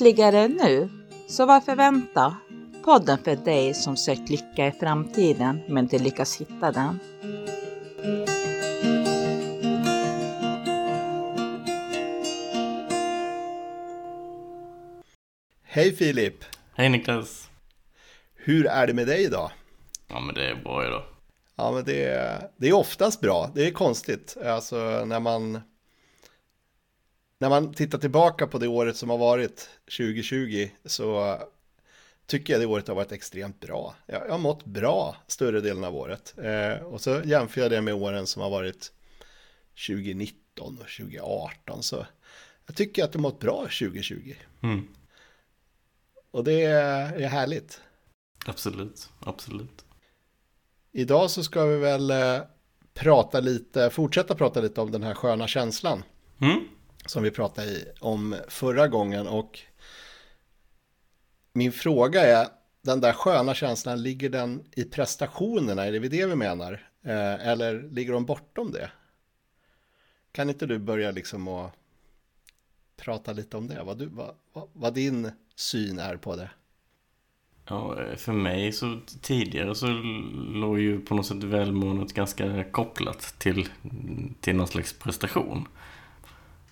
Lyckligare nu? Så varför vänta? Podden för dig som sökt lycka i framtiden men inte lyckas hitta den. Hej Filip! Hej Niklas! Hur är det med dig idag? Ja men det är bra idag. Ja men det är, det är oftast bra, det är konstigt. Alltså när man när man tittar tillbaka på det året som har varit 2020 så tycker jag det året har varit extremt bra. Jag, jag har mått bra större delen av året. Eh, och så jämför jag det med åren som har varit 2019 och 2018 så jag tycker att det mått bra 2020. Mm. Och det är härligt. Absolut, absolut. Idag så ska vi väl eh, prata lite, fortsätta prata lite om den här sköna känslan. Mm. Som vi pratade om förra gången och min fråga är, den där sköna känslan, ligger den i prestationerna? Är det det vi menar? Eh, eller ligger de bortom det? Kan inte du börja liksom att prata lite om det? Vad, du, vad, vad, vad din syn är på det? Ja, för mig så tidigare så låg ju på något sätt välmåendet ganska kopplat till, till någon slags prestation.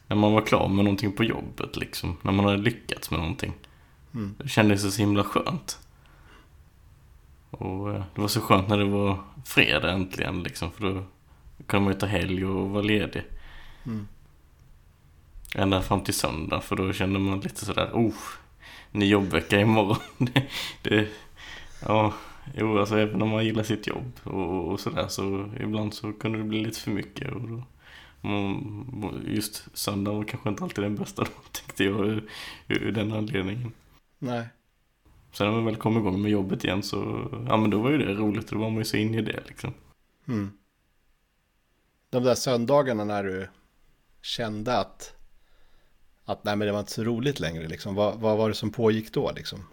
När man var klar med någonting på jobbet liksom, när man hade lyckats med någonting. Mm. Det kändes så himla skönt. Och eh, det var så skönt när det var fredag äntligen liksom, för då kunde man ju ta helg och vara ledig. Mm. Ända fram till söndag, för då kände man lite sådär, oh, ny jobbvecka imorgon. det, det, ja, jo, alltså även om man gillar sitt jobb och, och sådär så ibland så kunde det bli lite för mycket. Och då, just söndag var kanske inte alltid den bästa då, tyckte jag ur, ur den anledningen. Nej. Sen när man väl kom igång med jobbet igen så, ja men då var ju det roligt, då var man ju så inne i det liksom. Mm. De där söndagarna när du kände att att nej men det var inte så roligt längre liksom. Vad, vad var det som pågick då liksom?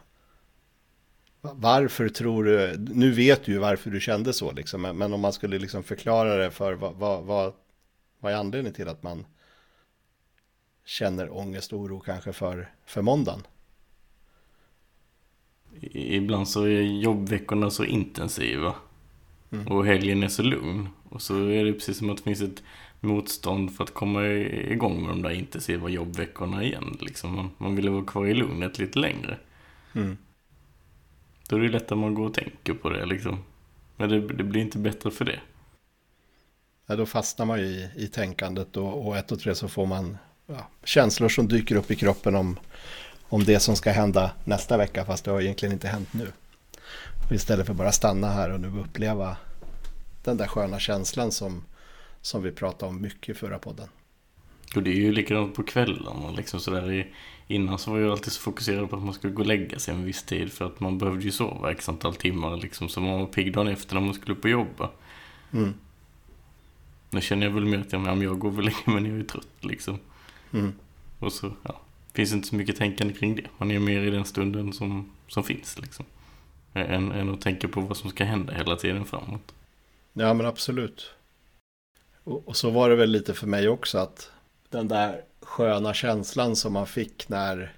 Varför tror du, nu vet du ju varför du kände så liksom, men om man skulle liksom förklara det för vad, vad, vad, vad är anledningen till att man känner ångest och oro kanske för, för måndagen? Ibland så är jobbveckorna så intensiva mm. och helgen är så lugn. Och så är det precis som att det finns ett motstånd för att komma igång med de där intensiva jobbveckorna igen. Liksom man, man ville vara kvar i lugnet lite längre. Mm. Då är det lätt att man går och tänker på det liksom. Men det, det blir inte bättre för det. Ja, då fastnar man ju i, i tänkandet och, och ett och tre så får man ja, känslor som dyker upp i kroppen om, om det som ska hända nästa vecka fast det har egentligen inte hänt nu. Och istället för bara stanna här och nu uppleva den där sköna känslan som som vi pratade om mycket i förra podden. Och det är ju likadant på kvällarna. Liksom sådär. Innan så var jag alltid så fokuserad på att man skulle gå och lägga sig en viss tid. För att man behövde ju sova x antal timmar. Liksom, så man var pigg dagen efter när man skulle på jobba. Mm. Nu känner jag väl mer att jag, jag går väl länge men jag är trött liksom. Mm. Och så ja, finns inte så mycket tänkande kring det. Man är mer i den stunden som, som finns liksom. Än, än att tänka på vad som ska hända hela tiden framåt. Ja men absolut. Och, och, så var det väl lite för mig också att den där sköna känslan som man fick när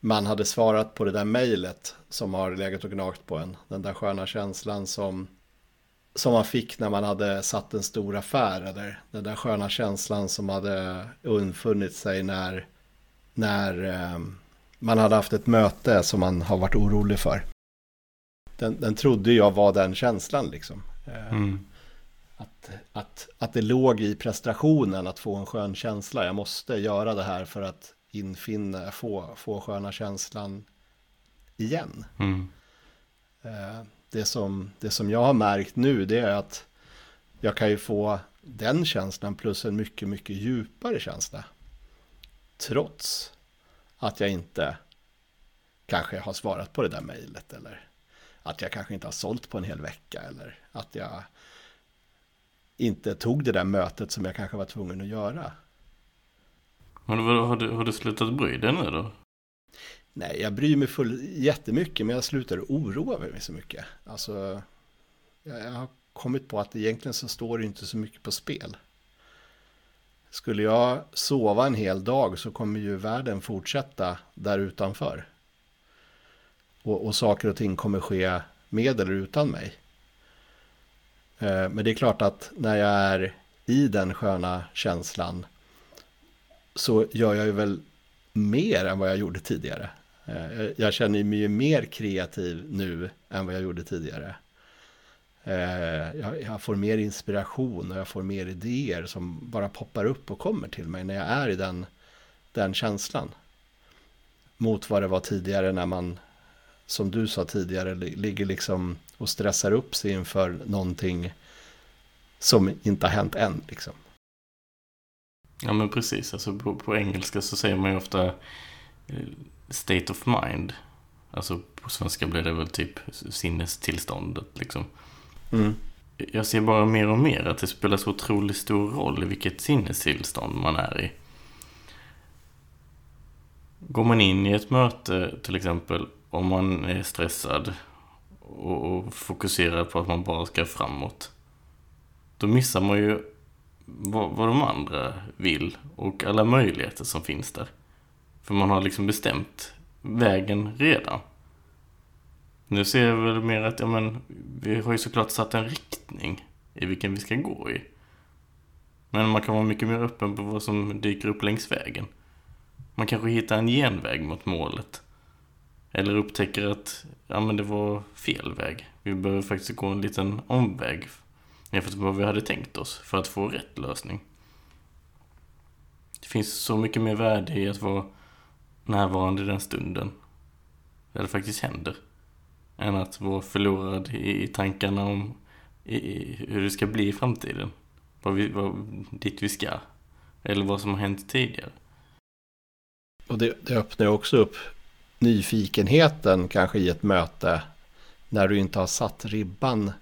man hade svarat på det där mejlet som har legat och gnagt på en. Den där sköna känslan som, som man fick när man hade satt en stor affär. Eller den där sköna känslan som hade undfunnit sig när, när eh, man hade haft ett möte som man har varit orolig för. Den, den trodde jag var den känslan liksom. Eh, mm att, att, att det låg i prestationen att få en skön känsla. Jag måste göra det här för att infinna, få, få sköna känslan igen. Mm. Det, som, det som jag har märkt nu det är att jag kan ju få den känslan plus en mycket, mycket djupare känsla. Trots att jag inte kanske har svarat på det där mejlet eller att jag kanske inte har sålt på en hel vecka eller att jag inte tog det där mötet som jag kanske var tvungen att göra. Men har du, har du slutat bry dig nu då? Nej, jag bryr mig full, jättemycket, men jag slutar oroa mig så mycket. Alltså, jag, jag har kommit på att egentligen så står det inte så mycket på spel. skulle jag sova en hel dag så kommer ju världen fortsätta där utanför. Och, och saker och ting kommer ske med eller utan mig. Eh, men det är klart att när jag är i den sköna känslan så gör jag ju väl mer än vad jag gjorde tidigare. Eh, jag känner mig ju mer kreativ nu än vad jag gjorde tidigare. Eh, jag får mer inspiration och jag får mer idéer som bara poppar upp och kommer till mig när jag är i den, den känslan. Mot vad det var tidigare när man, som du sa tidigare, ligger liksom och stressar upp sig inför någonting som inte har hänt än. Liksom. Ja men precis, alltså på, på engelska så säger man ju ofta eh, state of mind. Alltså på svenska blir det väl typ sinnestillståndet liksom. Mm. Jag ser bara mer och mer att det spelar så otroligt stor roll i vilket sinnestillstånd man är i. Går man in i ett möte till exempel om man är stressad och, och fokuserad på att man bara ska framåt. Då missar man ju vad, vad de andra vill och alla möjligheter som finns där. För man har liksom bestämt vägen redan. Nu ser jag väl mer att, ja men, vi har ju såklart satt en riktning i vilken vi ska gå i. Men man kan vara mycket mer öppen på vad som dyker upp längs vägen. Man kanske hittar en genväg mot målet. Eller upptäcker att, ja men det var fel väg. Vi behöver faktiskt gå en liten omväg jämfört med vad vi hade tänkt oss för att få rätt lösning. Det finns så mycket mer värde i att vara närvarande i den stunden. Där det faktiskt händer. Än att vara förlorad i tankarna om i, hur det ska bli i framtiden. Vad vi, vad, dit vi ska. Eller vad som har hänt tidigare. Och det, det öppnar också upp nyfikenheten kanske i ett möte. När du inte har satt ribban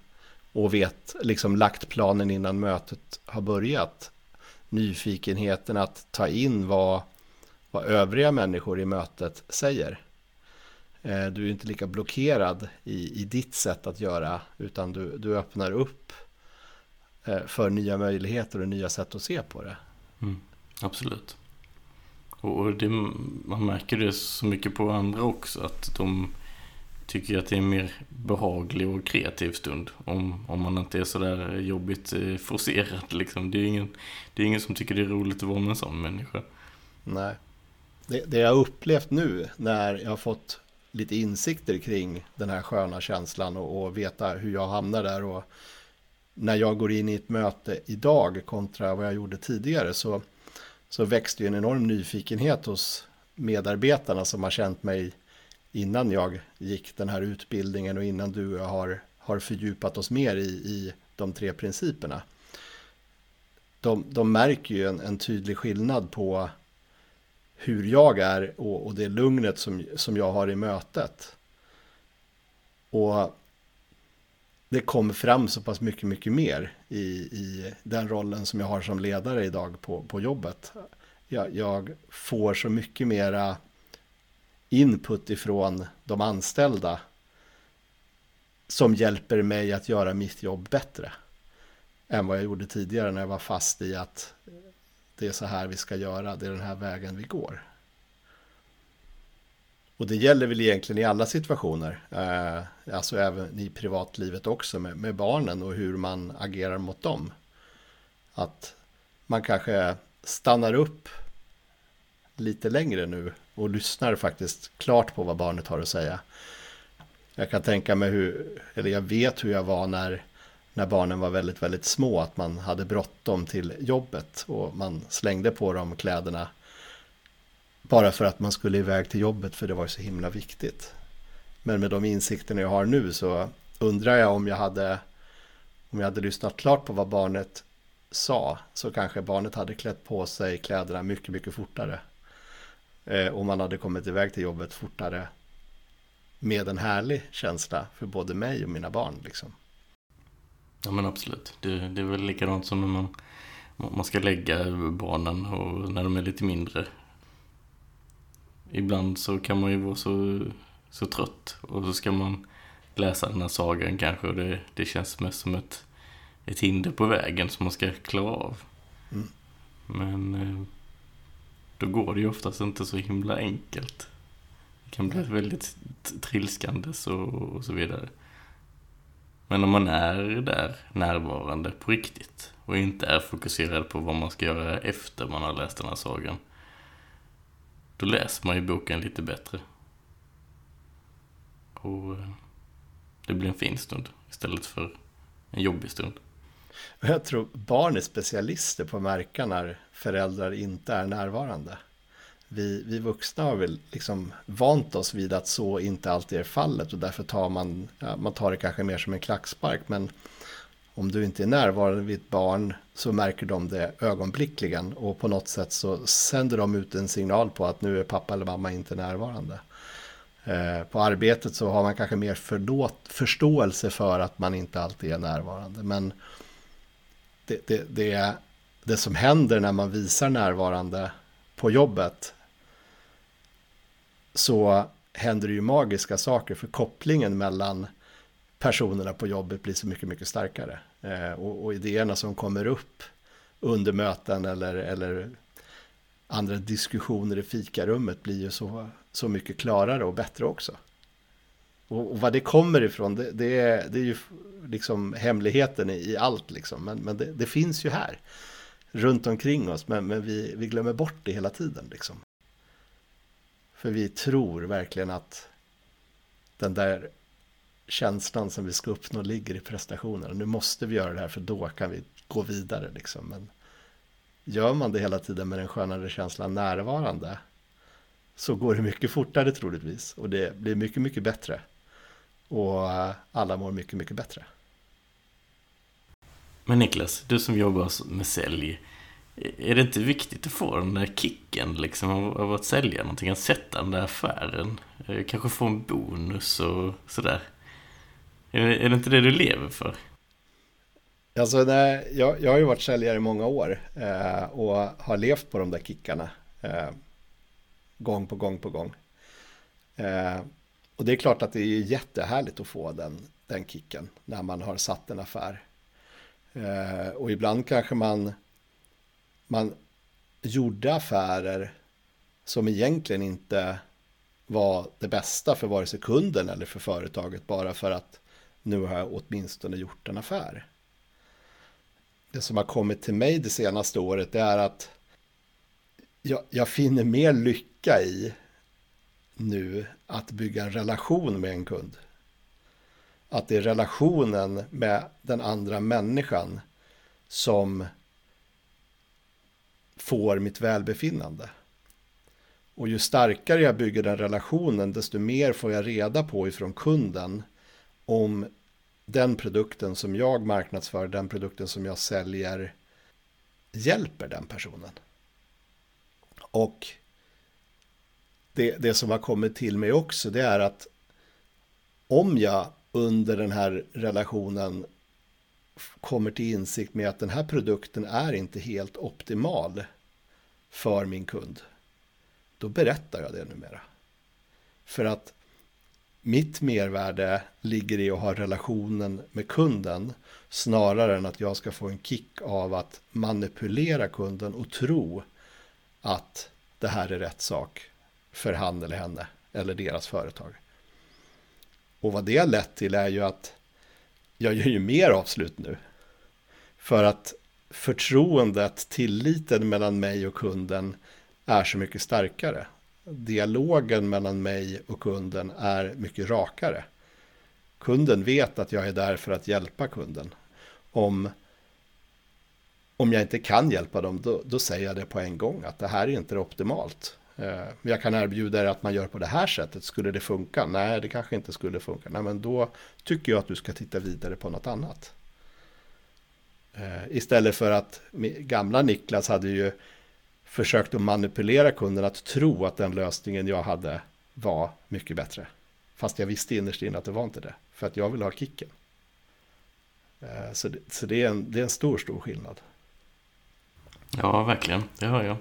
och vet, liksom lagt planen innan mötet har börjat. Nyfikenheten att ta in vad, vad övriga människor i mötet säger. Eh, du är inte lika blockerad i, i ditt sätt att göra, utan du, du öppnar upp eh, för nya möjligheter och nya sätt att se på det. Mm, absolut. Och det, man märker det så mycket på andra också, att de tycker att det är en mer behaglig och kreativ stund. Om, om man inte är sådär jobbigt eh, forcerad liksom. Det är, ingen, det är ingen som tycker det är roligt att vara med en sån människa. Nej. Det, det jag har upplevt nu när jag har fått lite insikter kring den här sköna känslan och, och veta hur jag hamnar där och när jag går in i ett möte idag kontra vad jag gjorde tidigare så, så växte ju en enorm nyfikenhet hos medarbetarna som har känt mig innan jag gick den här utbildningen och innan du och jag har, har fördjupat oss mer i, i de tre principerna. De, de märker ju en, en tydlig skillnad på hur jag är och, och det lugnet som, som jag har i mötet. Och det kom fram så pass mycket, mycket mer i, i den rollen som jag har som ledare idag på, på jobbet. Jag, jag får så mycket mera input ifrån de anställda som hjälper mig att göra mitt jobb bättre än vad jag gjorde tidigare när jag var fast i att det är så här vi ska göra, det är den här vägen vi går. Och det gäller väl egentligen i alla situationer, eh, alltså även i privatlivet också med, med barnen och hur man agerar mot dem. Att man kanske stannar upp lite längre nu och lyssnar faktiskt klart på vad barnet har att säga. Jag kan tänka mig hur, eller jag vet hur jag var när, när barnen var väldigt, väldigt små, att man hade bråttom till jobbet och man slängde på dem kläderna bara för att man skulle iväg till jobbet för det var så himla viktigt. Men med de insikterna jag har nu så undrar jag om jag hade om jag hade lyssnat klart på vad barnet sa så kanske barnet hade klätt på sig kläderna mycket, mycket fortare. Eh, och man hade kommit iväg till jobbet fortare med en härlig känsla för både mig och mina barn. Liksom. Ja men absolut. Det, det är väl likadant som när man, man ska lägga barnen och när de är lite mindre. Ibland så kan man ju vara så, så trött och så ska man läsa den här sagan kanske och det, det känns mest som ett, ett hinder på vägen som man ska klara av. Mm. Men eh, då går det ju oftast inte så himla enkelt. Det kan bli väldigt trilskandes och, och så vidare. Men om man är där närvarande på riktigt och inte är fokuserad på vad man ska göra efter man har läst den här sagan. Då läser man ju boken lite bättre. Och eh, det blir en fin stund istället för en jobbig stund. Jag tror barn är specialister på att märka när föräldrar inte är närvarande. Vi, vi vuxna har väl liksom vant oss vid att så inte alltid är fallet och därför tar man, ja, man tar det kanske mer som en klackspark. Men om du inte är närvarande vid ett barn så märker de det ögonblickligen och på något sätt så sänder de ut en signal på att nu är pappa eller mamma inte närvarande. Eh, på arbetet så har man kanske mer förlåt, förståelse för att man inte alltid är närvarande. Men det, det, det, det som händer när man visar närvarande på jobbet så händer det ju magiska saker för kopplingen mellan personerna på jobbet blir så mycket, mycket starkare. Eh, och, och, idéerna som kommer upp under möten eller, eller andra diskussioner i fikarummet blir ju så, så mycket klarare och bättre också. Och, och vad det kommer ifrån, det, det, är, det är ju liksom hemligheten i, i allt liksom. Men, men det, det, finns ju här, runt omkring oss, men, men vi, vi glömmer bort det hela tiden liksom. För vi tror verkligen att den där känslan som vi ska uppnå ligger i prestationen. Nu måste vi göra det här för då kan vi gå vidare. Liksom. Men gör man det hela tiden med den skönare känslan närvarande så går det mycket fortare troligtvis och det blir mycket, mycket bättre. Och eh, alla mår mycket, mycket bättre. Men Niklas, du som jobbar med sälj, är det inte viktigt att få den där kicken liksom av, av att sälja någonting, att sätta den där affären? Eh, kanske få en bonus och sådär. Är det, är det inte det du lever för? Alltså, nej, jag, jag har ju varit säljare i många år eh, och har levt på de där kickarna. Eh, gång på gång på gång. Eh, och det är klart att det är jättehärligt att få den, den kicken när man har satt en affär. Eh, och ibland kanske man, man gjorde affärer som egentligen inte var det bästa för vare sig kunden eller för företaget bara för att nu har jag åtminstone gjort en affär. Det som har kommit till mig det senaste året är att jag, jag finner mer lycka i nu att bygga en relation med en kund. Att det är relationen med den andra människan som får mitt välbefinnande. Och ju starkare jag bygger den relationen, desto mer får jag reda på ifrån kunden om den produkten som jag marknadsför, den produkten som jag säljer, hjälper den personen. Och det, det som har kommit till mig också, det är att om jag under den här relationen kommer till insikt med att den här produkten är inte helt optimal för min kund, då berättar jag det numera. För att mitt mervärde ligger i att ha relationen med kunden snarare än att jag ska få en kick av att manipulera kunden och tro att det här är rätt sak för han eller henne eller deras företag. Och vad det har lett till är ju att jag gör ju mer avslut nu. För att förtroendet, tilliten mellan mig och kunden är så mycket starkare. Dialogen mellan mig och kunden är mycket rakare. Kunden vet att jag är där för att hjälpa kunden. Om, om jag inte kan hjälpa dem, då, då säger jag det på en gång att det här är inte optimalt. Eh, jag kan erbjuda er att man gör på det här sättet. Skulle det funka? Nej, det kanske inte skulle funka. Nej, men då tycker jag att du ska titta vidare på något annat. Eh, istället för att gamla Niklas hade ju försökt att manipulera kunden att tro att den lösningen jag hade var mycket bättre. Fast jag visste innerst inne att det var inte det. För att jag vill ha kicken. Eh, så det, så det, är, en, det är en stor, stor skillnad. Ja, verkligen. Det hör jag.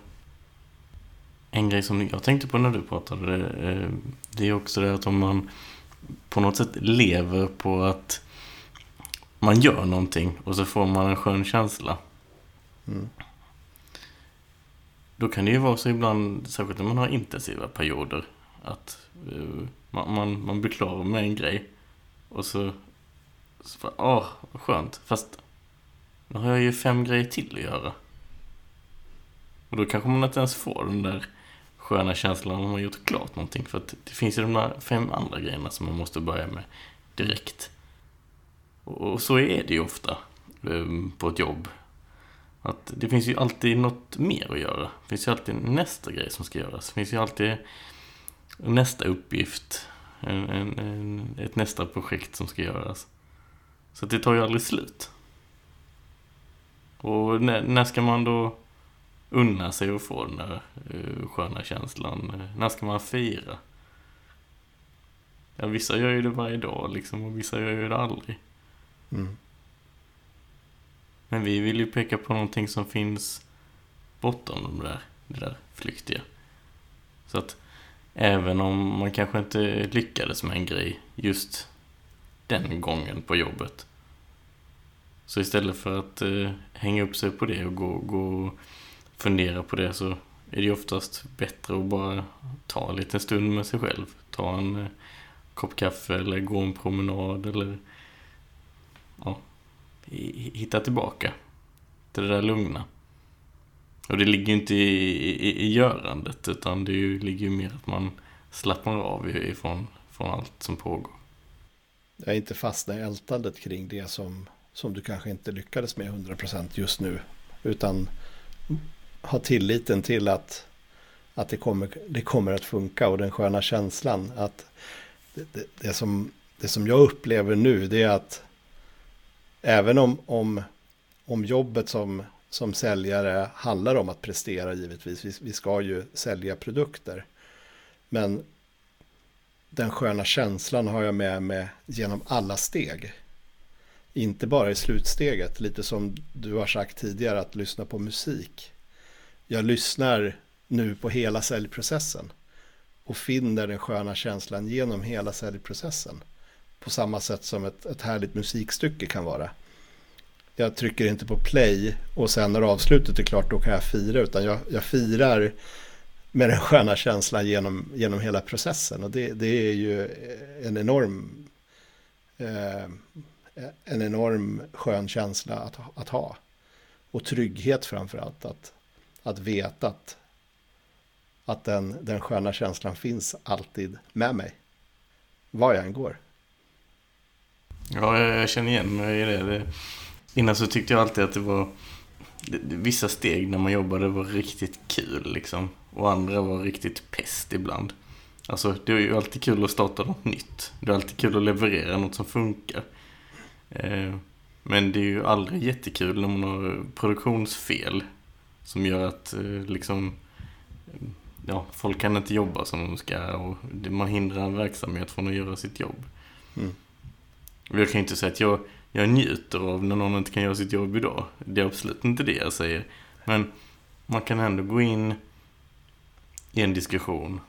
En grej som jag tänkte på när du pratade, det, eh, det är också det att om man på något sätt lever på att man gör någonting och så får man en skön känsla. Mm. då kan det ju vara så ibland, särskilt när man har intensiva perioder, att uh, man, man, man blir klar med en grej och så, så bara, åh, vad skönt. Fast nu har jag ju fem grejer till att göra. Och då kanske man inte ens får den där sköna känslan när man har gjort klart någonting. För att det finns ju de där fem andra grejerna som man måste börja med direkt. Och, så är det ju ofta ehm, på ett jobb. Att det finns ju alltid något mer att göra. Det finns ju alltid nästa grej som ska göras. Det finns ju alltid nästa uppgift. En, en, en, ett nästa projekt som ska göras. Så det tar ju aldrig slut. Och när, när ska man då unna sig att få den där uh, sköna känslan? När ska man fira? Ja, vissa gör ju det varje dag liksom och vissa gör ju det aldrig. Mm. Men vi vill ju peka på någonting som finns bortom de där, det där flyktiga. Så att även om man kanske inte lyckades med en grej just den gången på jobbet. Så istället för att eh, hänga upp sig på det och gå, gå och fundera på det så är det ju oftast bättre att bara ta en liten stund med sig själv. Ta en eh, kopp kaffe eller gå en promenad eller ja, hitta tillbaka till det där lugna. Och det ligger ju inte i, i, i görandet utan det ju, ligger ju mer att man slappnar av ifrån från allt som pågår. Jag är inte fastna i ältandet kring det som, som du kanske inte lyckades med 100% just nu. Utan ha tilliten till att, att det, kommer, det kommer att funka och den sköna känslan att det, det, det, som, det som jag upplever nu det är att även om, om, om jobbet som, som säljare handlar om att prestera givetvis, vi, vi ska ju sälja produkter. Men den sköna känslan har jag med mig genom alla steg. Inte bara i slutsteget, lite som du har sagt tidigare, att lyssna på musik. Jag lyssnar nu på hela säljprocessen och finner den sköna känslan genom hela säljprocessen. På samma sätt som ett, ett härligt musikstycke kan vara. Jag trycker inte på play och sen när avslutet är klart då kan jag fira utan jag, jag firar med den sköna känslan genom, genom hela processen. Och det, det är ju en enorm, eh, en enorm skön känsla att, att ha. Och trygghet framför allt. Att, att veta att att den, den sköna känslan finns alltid med mig. Var jag än går. Ja, jag känner igen mig i det. det. Innan så tyckte jag alltid att det var vissa steg när man jobbade var riktigt kul liksom. Och andra var riktigt pest ibland. Alltså det är ju alltid kul att starta något nytt. Det är alltid kul att leverera något som funkar. Eh, men det är ju aldrig jättekul när man har produktionsfel. Som gör att eh, liksom ja, folk kan inte jobba som de ska och man hindrar en verksamhet från att göra sitt jobb. Mm. Jag kan inte säga att jag, jag njuter av när någon inte kan göra sitt jobb idag. Det är absolut inte det jag säger. Men man kan ändå gå in i en diskussion.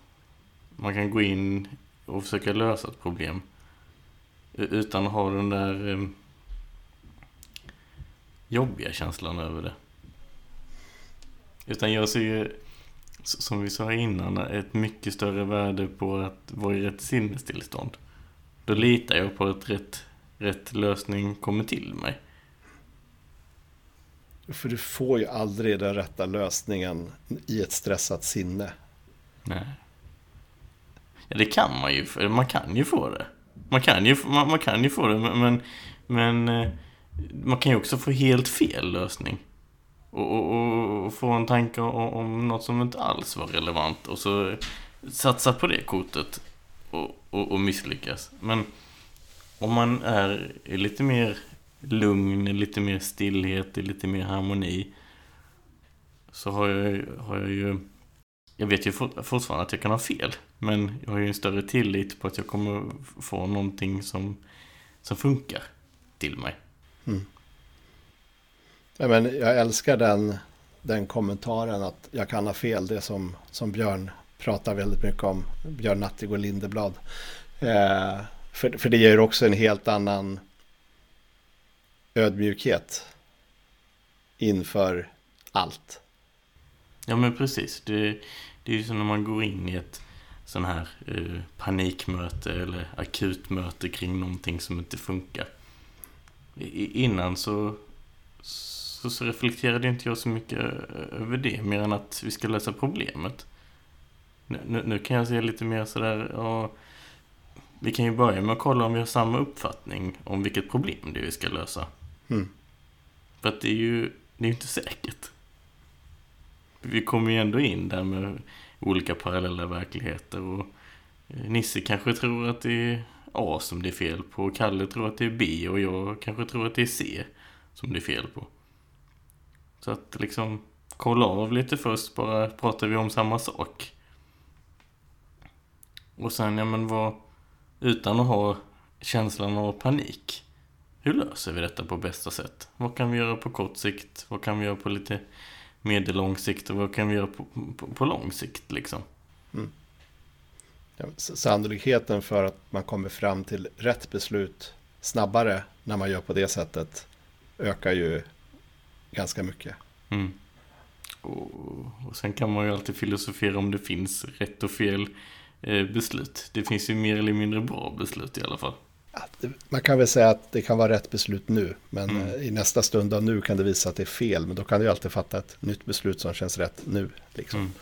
Man kan gå in och försöka lösa ett problem. Utan att ha den där eh, jobbiga känslan över det. Utan jag ser ju som vi sa innan, ett mycket större värde på att vara i rätt sinnestillstånd. Då litar jag på att rätt, rätt lösning kommer till mig. För du får ju aldrig den rätta lösningen i ett stressat sinne. Nej. Ja, det kan man ju. Man kan ju få det. Man kan ju, man, man kan ju få det, men, men eh, man kan ju också få helt fel lösning och, och, och få en tanke om, om något som inte alls var relevant och så satsa på det kortet och, och, och misslyckas. Men om man är i lite mer lugn, lite mer stillhet, lite mer harmoni så har jag, har jag ju jag vet ju fortfarande att jag kan ha fel men jag har ju en större tillit på att jag kommer få någonting som, som funkar till mig. Mm. Ja, men jag älskar den, den kommentaren att jag kan ha fel. Det som, som Björn pratar väldigt mycket om. Björn Nattig och Lindeblad. Eh, för, för det ger också en helt annan ödmjukhet inför allt. Ja men precis. Det, det är ju som när man går in i ett sån här eh, panikmöte eller akutmöte kring någonting som inte funkar. I, innan så, så, så reflekterade inte jag så mycket över det, mer än att vi ska lösa problemet. Nu, nu kan jag se lite mer sådär, ja, vi kan ju börja med att kolla om vi har samma uppfattning om vilket problem det är vi ska lösa. Mm. För att det är ju det är inte säkert. Vi kommer ju ändå in där med olika parallella verkligheter och eh, Nisse kanske tror att det är A som det är fel på, Kalle tror att det är B och jag kanske tror att det är C som det är fel på. Så att liksom kolla av lite först, bara pratar vi om samma sak. Och sen, ja men vad, utan att ha känslan av panik. Hur löser vi detta på bästa sätt? Vad kan vi göra på kort sikt? Vad kan vi göra på lite medellång sikt? Och vad kan vi göra på, på, på lång sikt liksom? Mm. Ja, sannolikheten för att man kommer fram till rätt beslut snabbare när man gör på det sättet ökar ju ganska mycket. Mm. Och, och sen kan man ju alltid filosofera om det finns rätt och fel eh, beslut. Det finns ju mer eller mindre bra beslut i alla fall. Man kan väl säga att det kan vara rätt beslut nu, men Mm. eh, i nästa stund av nu kan det visa att det är fel. Men då kan du alltid fatta ett nytt beslut som känns rätt nu. Liksom. Mm.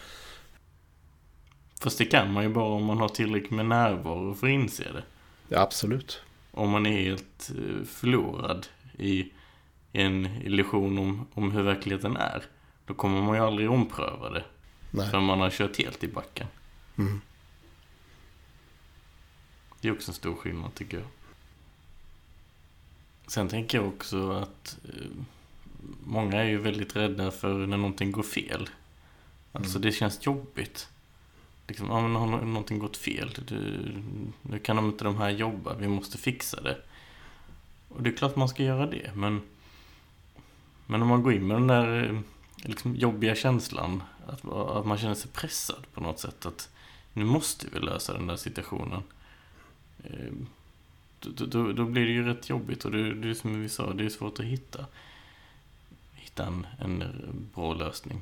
Fast det kan man ju bara om man har tillräckligt med närvaro för att inse det. Ja, absolut. Om man är helt eh, förlorad i en illusion om, om hur verkligheten är. Då kommer man ju aldrig ompröva det. Nej. För man har kört helt i backen. Mm. Det är också en stor skillnad tycker jag. Sen tänker jag också att eh, många är ju väldigt rädda för när någonting går fel. Alltså Mm. det känns jobbigt. Liksom, ja, men har nå- någonting gått fel? Du, nu kan de inte de här jobba, vi måste fixa det. Och det är klart man ska göra det, men Men om man går in med den där eh, liksom, jobbiga känslan att, att man känner sig pressad på något sätt att nu måste vi lösa den där situationen. Eh, Då, då, då blir det ju rätt jobbigt och det, det är som vi sa, det är svårt att hitta hitta en, en bra lösning.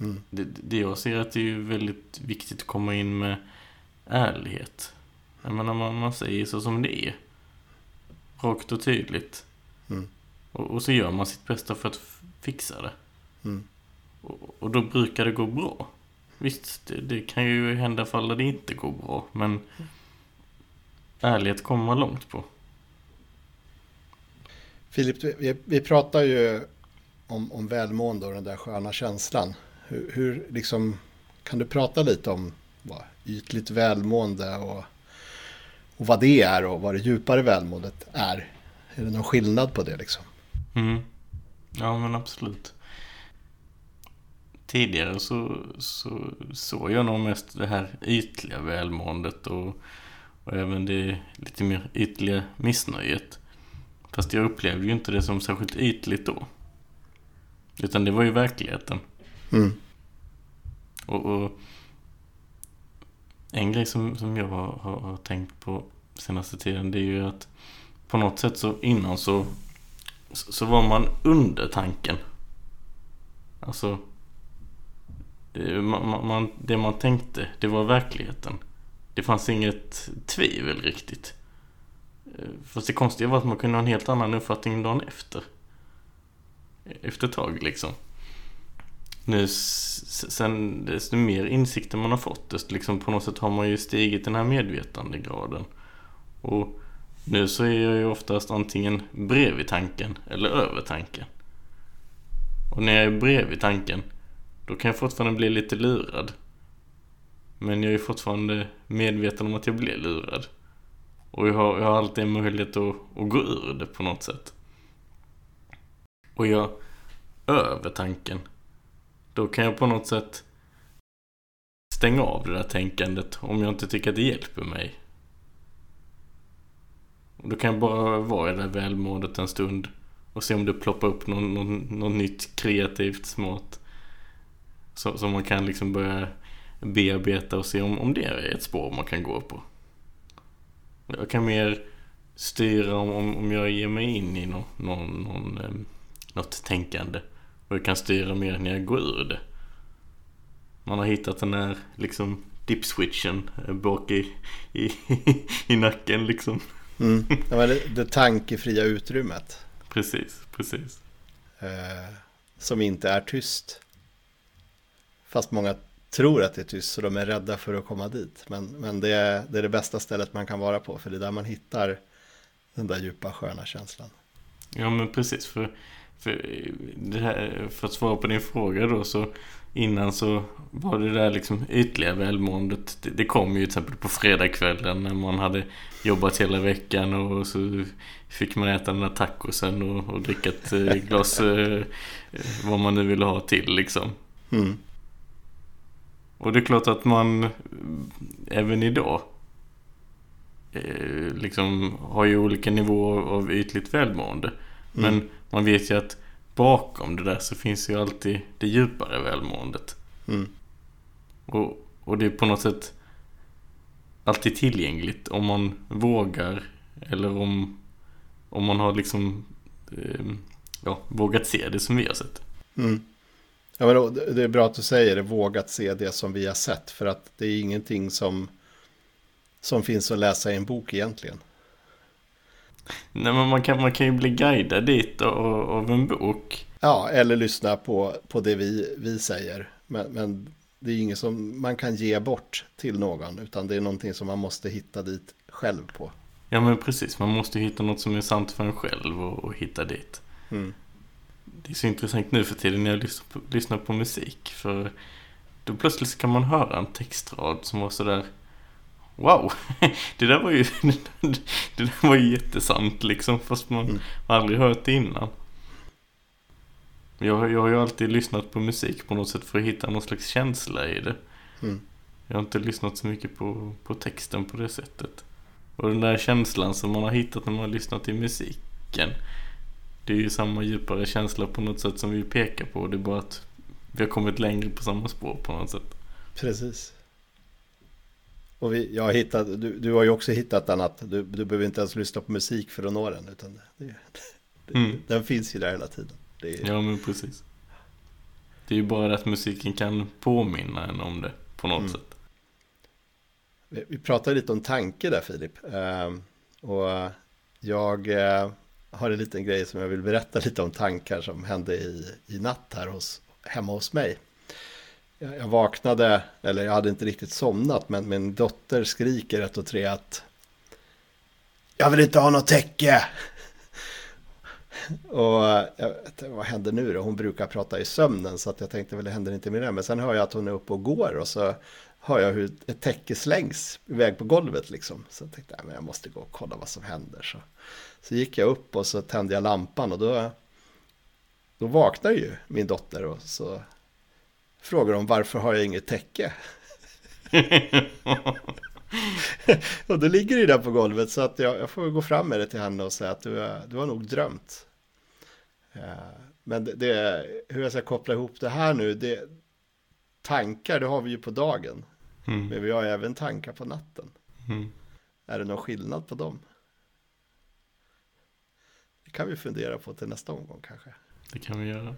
Mm. Det, det jag ser att det är väldigt viktigt att komma in med ärlighet. Jag menar, man, man säger så som det är. Rakt och tydligt. Mm. Och, och så gör man sitt bästa för att fixa det. Mm. Och, och då brukar det gå bra. Visst, det, det kan ju hända fall där det inte går bra, men ärlighet kommer man långt på. Filip, vi, vi pratar ju om, om välmående och den där sköna känslan. Hur, hur liksom, kan du prata lite om vad ytligt välmående och, och vad det är och vad det djupare välmåendet är? Är det någon skillnad på det liksom? Mm. Ja, men absolut. Tidigare så, så såg jag nog mest det här ytliga välmåendet och, och även det lite mer ytliga missnöjet. Fast jag upplevde ju inte det som särskilt ytligt då. Utan det var ju verkligheten. Mm. Och, och en grej som, som jag har, har, tänkt på senaste tiden det är ju att på något sätt så innan så, så så var man under tanken. Alltså det man, man- det man tänkte, det var verkligheten. Det fanns inget tvivel riktigt. Eh, fast det konstiga var att man kunde ha en helt annan uppfattning dagen efter. Efter ett tag liksom. Nu sen desto mer insikter man har fått desto liksom på något sätt har man ju stigit den här medvetandegraden. Och nu så är jag ju oftast antingen bredvid tanken eller över tanken. Och när jag är bredvid tanken då kan jag fortfarande bli lite lurad. Men jag är fortfarande medveten om att jag blir lurad. Och jag har, jag har alltid en möjlighet att, att gå ur det på något sätt. Och jag över tanken. Då kan jag på något sätt stänga av det där tänkandet om jag inte tycker att det hjälper mig. Och då kan jag bara vara i det där välmåendet en stund och se om det ploppar upp någon, någon, något nytt kreativt smart. Så, som man kan liksom börja bearbeta och se om, om det är ett spår man kan gå på. Jag kan mer styra om, om, om jag ger mig in i no, någon, någon, eh, något tänkande. Och jag kan styra mer när jag går ur det. man har hittat den här liksom dipswitchen eh, bak i, i, i nacken liksom. Mm. Det, det tankefria utrymmet. Precis, precis. Eh, som inte är tyst. Fast många tror att det är tyst så de är rädda för att komma dit. Men, men det, är, det är det bästa stället man kan vara på för det är där man hittar den där djupa sköna känslan. Ja men precis för, för, här, för att svara på din fråga då så innan så var det där liksom ytliga välmåendet. Det, det kom ju till exempel på fredagskvällen när man hade jobbat hela veckan och så fick man äta den där tacosen och, och dricka ett eh, glas eh, vad man nu ville ha till liksom. Mm. Och det är klart att man även idag eh, liksom har ju olika nivåer av ytligt välmående. Mm. Men man vet ju att bakom det där så finns ju alltid det djupare välmåendet. Mm. Och, och det är på något sätt alltid tillgängligt om man vågar eller om, om man har liksom eh, ja, vågat se det som vi har sett. Mm. Ja, men då, det är bra att du säger det, vågat se det som vi har sett. För att det är ingenting som, som finns att läsa i en bok egentligen. Nej, men man kan, man kan ju bli guidad dit av, en bok. Ja, eller lyssna på, på det vi, vi säger. Men, men det är inget som man kan ge bort till någon, utan det är någonting som man måste hitta dit själv på. Ja, men precis. Man måste hitta något som är sant för en själv och, och hitta dit. Mm. Det är så intressant nu för tiden när jag lyssnar på, lyssnar på musik. För då plötsligt kan man höra en textrad som var sådär Wow, det där var ju, det där var ju jättesant liksom fast man mm. aldrig hört det innan. Jag, jag har ju alltid lyssnat på musik på något sätt för att hitta någon slags känsla i det. Mm. Jag har inte lyssnat så mycket på, på texten på det sättet. Och den där känslan som man har hittat när man har lyssnat till musiken. Det är ju samma djupare känsla på något sätt som vi pekar på. Det är bara att vi har kommit längre på samma spår på något sätt. Precis. Och vi, jag har hittat, du, du har ju också hittat den att du, du behöver inte ens lyssna på musik för att nå den. Utan det, det, mm. Den finns ju där hela tiden. Är... Ja men precis. Det är ju bara att musiken kan påminna en om det på något mm. sätt. Vi, vi pratade lite om tanke där Filip. Uh, och jag uh, har en liten grej som jag vill berätta lite om tankar som hände i, i natt här hos, hemma hos mig jag vaknade, eller jag hade inte riktigt somnat, men min dotter skriker ett och tre att jag vill inte ha något täcke. Och jag vet, vad händer nu då? Hon brukar prata i sömnen så att jag tänkte väl det händer inte med det. Men sen hör jag att hon är uppe och går och så hör jag hur ett täcke slängs iväg på golvet liksom. Så jag tänkte att jag måste gå och kolla vad som händer. Så, så gick jag upp och så tände jag lampan och då, då vaknar ju min dotter och så frågar de varför har jag inget täcke? och då ligger det där på golvet så att jag, jag, får gå fram med det till henne och säga att du, du har nog drömt. Men det, det, hur jag ska koppla ihop det här nu, det, tankar det har vi ju på dagen. Mm. Men vi har även tankar på natten. Mm. Är det någon skillnad på dem? Det kan vi fundera på till nästa omgång kanske. Det kan vi göra.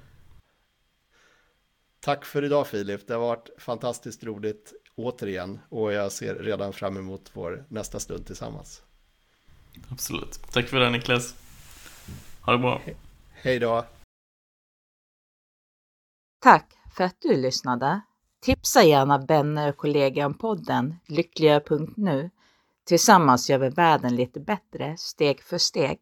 Tack för idag Filip, det har varit fantastiskt roligt återigen och jag ser redan fram emot vår nästa stund tillsammans. Absolut. Tack för det Niklas. Ha det bra. He hej då. Tack för att du lyssnade. Tipsa gärna vänner och kollegor om podden Lyckliga.nu. Tillsammans gör vi världen lite bättre steg för steg.